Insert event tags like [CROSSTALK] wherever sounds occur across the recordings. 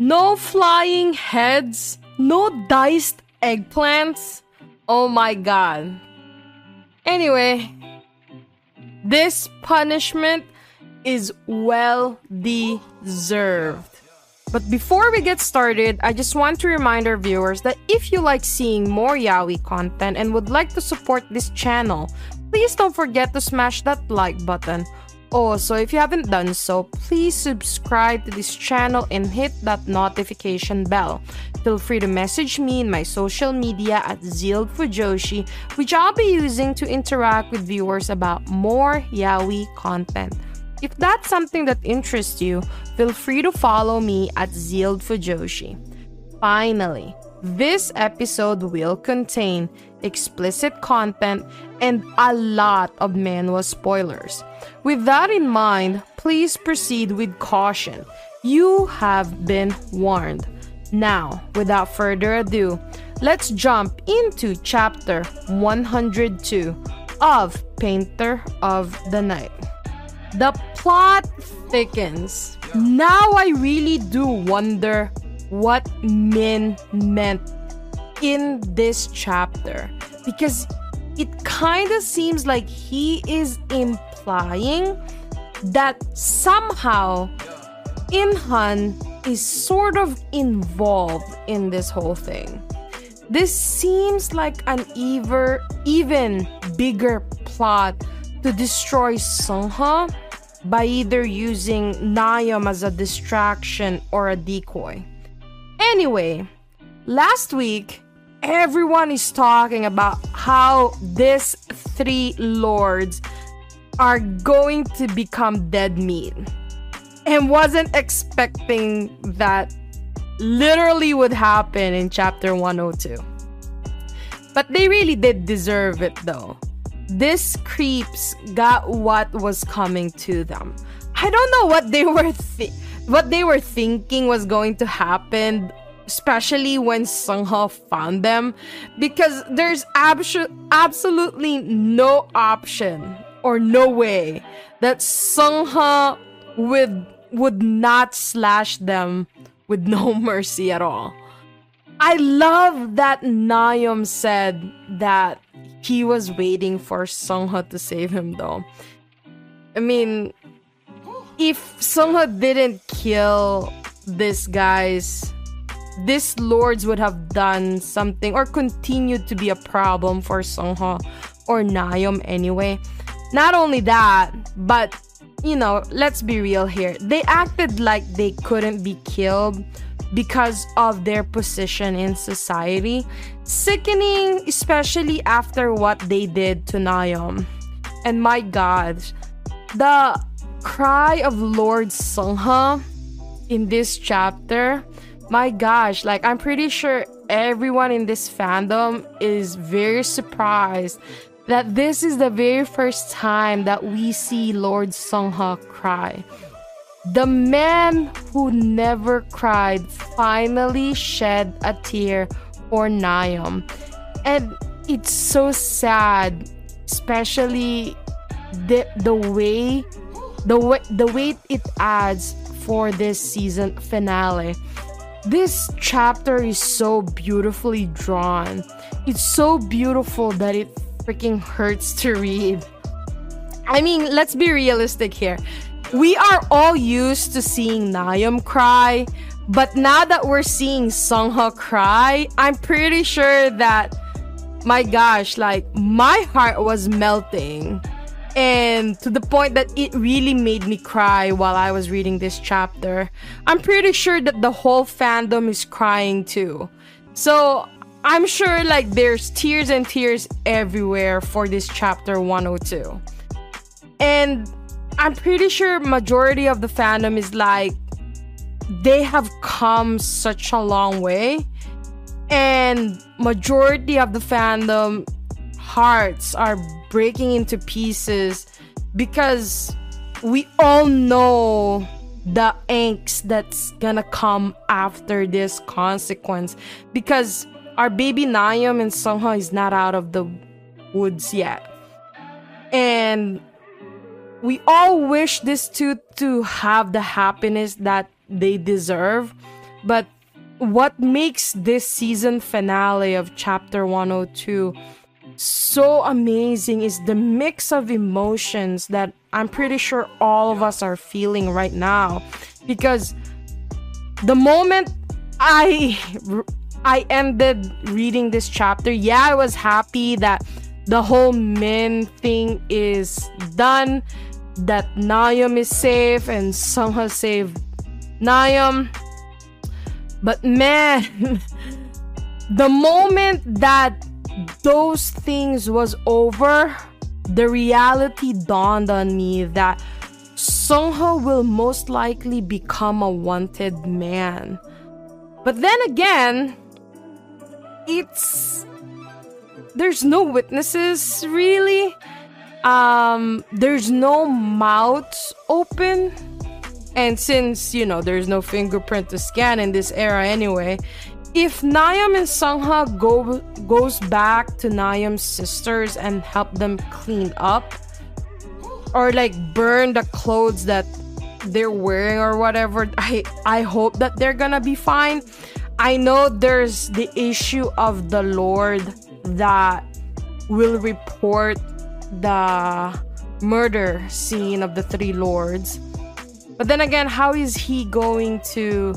No flying heads, no diced eggplants. Oh my god. Anyway, this punishment is well deserved. But before we get started, I just want to remind our viewers that if you like seeing more Yaoi content and would like to support this channel, please don't forget to smash that like button. Also, if you haven't done so, please subscribe to this channel and hit that notification bell. Feel free to message me in my social media at Zealed Fujoshi, which I'll be using to interact with viewers about more Yaoi content. If that's something that interests you, feel free to follow me at Zealed Fujoshi. Finally, this episode will contain explicit content and a lot of manhwa spoilers. With that in mind, please proceed with caution. You have been warned. Now, without further ado, let's jump into chapter 102 of Painter of the Night. The plot thickens. Now I really do wonder what Min meant in this chapter because it kind of seems like he is implying that somehow Inhan is sort of involved in this whole thing. This seems like an even, even bigger plot to destroy Seongha by either using Nayeom as a distraction or a decoy. Anyway, last week, everyone is talking about how these three lords are going to become dead meat and wasn't expecting that literally would happen in chapter 102. But they really did deserve it though these creeps got what was coming to them. I don't know what they were thi- what they were thinking was going to happen, especially when Seongha found them, because there's abso- absolutely no option or no way that Seongha would would not slash them with no [LAUGHS] mercy at all. I love that Nayeom said that he was waiting for Seongha to save him though. I mean, if Seongha didn't kill this guys, these lords would have done something or continued to be a problem for Seongha or Nayeom anyway. Not only that, but you know, let's be real here. They acted like they couldn't be killed because of their position in society. Sickening, especially after what they did to Nayeom. And my god, the cry of Lord Seongha in this chapter, my gosh, like I'm pretty sure everyone in this fandom is very surprised that this is the very first time that we see Lord Seongha cry. The man who never cried finally shed a tear for Nayeom. And it's so sad, especially the the way the way the weight it adds for this season finale. This chapter is so beautifully drawn. It's so beautiful that it freaking hurts to read. I mean, let's be realistic here we are all used to seeing Nayeom cry, but now that we're seeing Seongha cry, I'm pretty sure that my gosh, like my heart was melting. And to the point that it really made me cry while I was reading this chapter. I'm pretty sure that the whole fandom is crying too. So I'm sure like there's tears and tears everywhere for this chapter 102. And I'm pretty sure majority of the fandom is like they have come such a long way and majority of the fandom hearts are breaking into pieces because we all know the angst that's gonna come after this consequence because our baby Nayeom and Seongha is not out of the woods yet. And we all wish these two to have the happiness that they deserve. But what makes this season finale of chapter 102 so amazing is the mix of emotions that I'm pretty sure all of us are feeling right now. Because the moment I I ended reading this chapter, yeah, I was happy that the whole Min thing is done, that Nayeon is safe and somehow saved Nayeon. But man, [LAUGHS] the moment that those things was over, the reality dawned on me that Songho will most likely become a wanted man. But then again, it's there's no witnesses really. Um there's no mouths open. And since, you know, there's no fingerprint to scan in this era anyway, if Nayeon and Sangha go goes back to Nayeon's sisters and help them clean up or like burn the clothes that they're wearing or whatever, I I hope that they're gonna be fine. I know there's the issue of the Lord that will report the murder scene of the three lords. But then again, how is he going to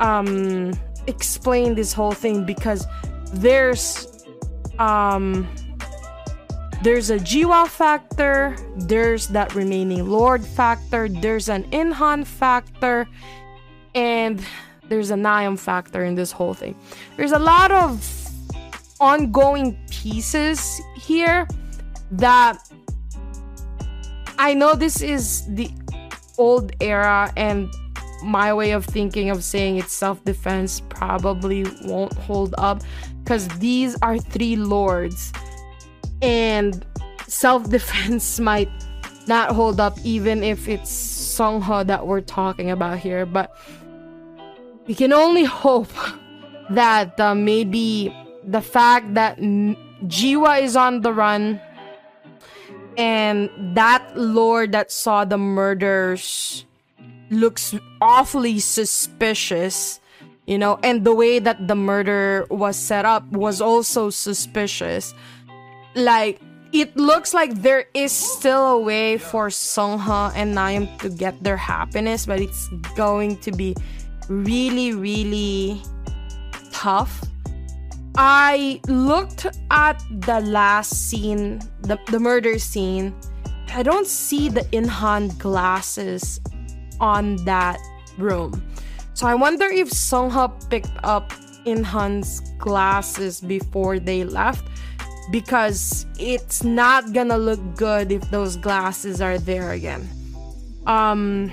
um explain this whole thing because there's um there's a Jiwa factor, there's that remaining Lord factor, there's an Inhan factor, and there's a Nayeon factor in this whole thing. There's a lot of ongoing pieces here that I know this is the old era and my way of thinking of saying it's self defense probably won't hold up because these are three lords and self defense [LAUGHS] might not hold up even if it's Seungha that we're talking about here. But we can only hope [LAUGHS] that uh, maybe the fact that Jiwa is on the run and that lord that saw the murders looks awfully suspicious you know and the way that the murder was set up was also suspicious like it looks like there is still a way for Songha and Nayeon to get their happiness but it's going to be really really tough I looked at the last scene, the, the murder scene. I don't see the Inhan glasses on that room. So I wonder if Seungha picked up Inhan's glasses before they left because it's not gonna look good if those glasses are there again. Um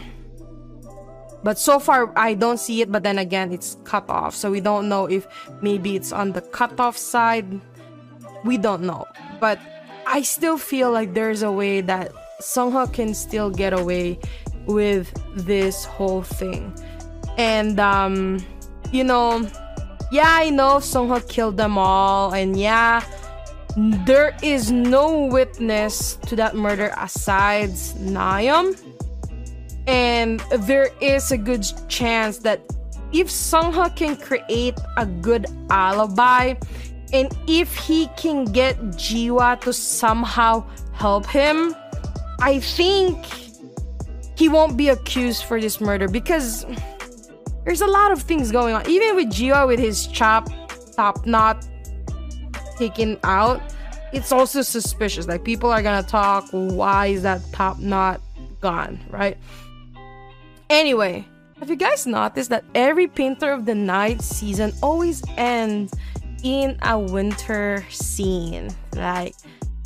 but so far I don't see it but then again it's cut off so we don't know if maybe it's on the cut off side. We don't know. But I still feel like there's a way that Seungha can still get away with this whole thing. And um, you know, yeah, I know Seungha killed them all, and yeah, there is no witness to that murder aside Nayeon. And there is a good chance that if Seungha can create a good alibi, and if he can get Jiwa to somehow help him, I think he won't be accused for this murder because there's a lot of things going on. Even with Jiwa with his chop top knot taken out, it's also suspicious. Like people are gonna talk, why is that top knot gone, right? Anyway, have you guys noticed that every Painter of the Night season always ends in a winter scene? Like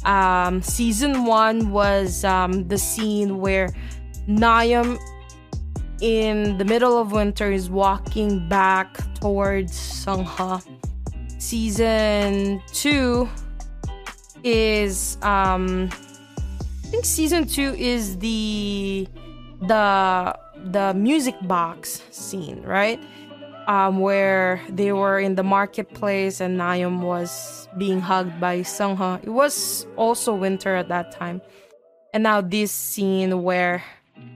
um season one was um the scene where Nayeon in the middle of winter is walking back towards Seungha. Season 2 is um I think season 2 is the the the music box scene, right? Um, where they were in the marketplace and Nayeon was being hugged by Seungha. It was also winter at that time. And now this scene where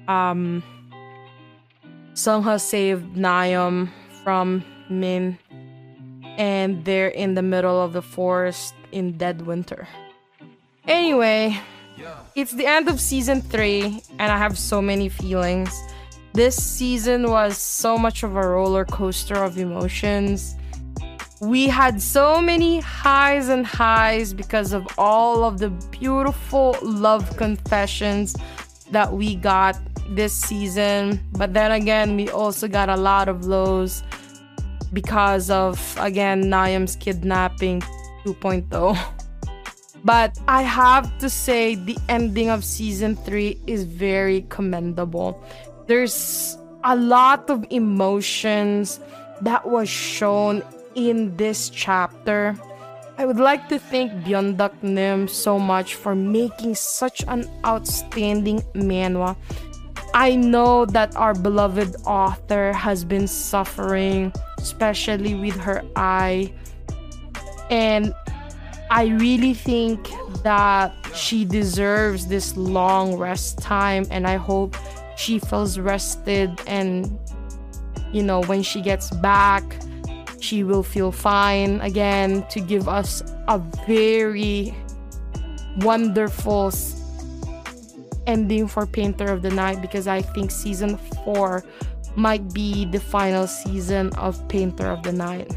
um Seungha saved Nayeon from Min, and they're in the middle of the forest in dead winter. Anyway, it's the end of season three, and I have so many feelings. This season was so much of a roller coaster of emotions. We had so many highs and highs because of all of the beautiful love confessions that we got this season. But then again, we also got a lot of lows because of, again, Niam's kidnapping 2.0. [LAUGHS] But I have to say, the ending of season three is very commendable. There's a lot of emotions that was shown in this chapter. I would like to thank Byeonduck Nim so much for making such an outstanding manhwa. I know that our beloved author has been suffering, especially with her eye. And I really think that she deserves this long rest time, and I hope she feels rested. And, you know, when she gets back, she will feel fine again to give us a very wonderful ending for Painter of the Night because I think season 4 might be the final season of Painter of the Night.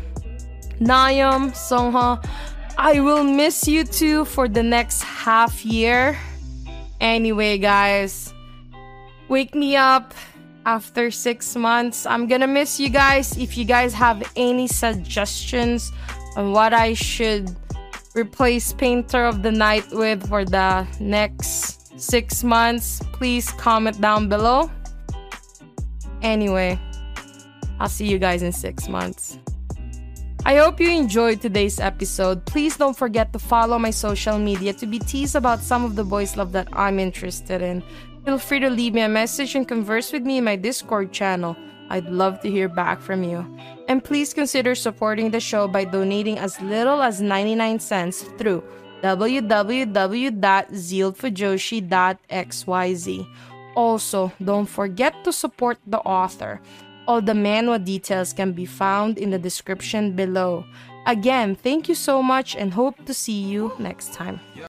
Nayeon, Songha, I will miss you too for the next half year. Anyway, guys, wake me up after six months. I'm gonna miss you guys. If you guys have any suggestions on what I should replace Painter of the Night with for the next six months, please comment down below. Anyway, I'll see you guys in six months. I hope you enjoyed today's episode. Please don't forget to follow my social media to be teased about some of the boys' love that I'm interested in. Feel free to leave me a message and converse with me in my Discord channel. I'd love to hear back from you. And please consider supporting the show by donating as little as 99 cents through www.zealfujoshi.xyz. Also, don't forget to support the author. All the manhwa details can be found in the description below. Again, thank you so much and hope to see you next time.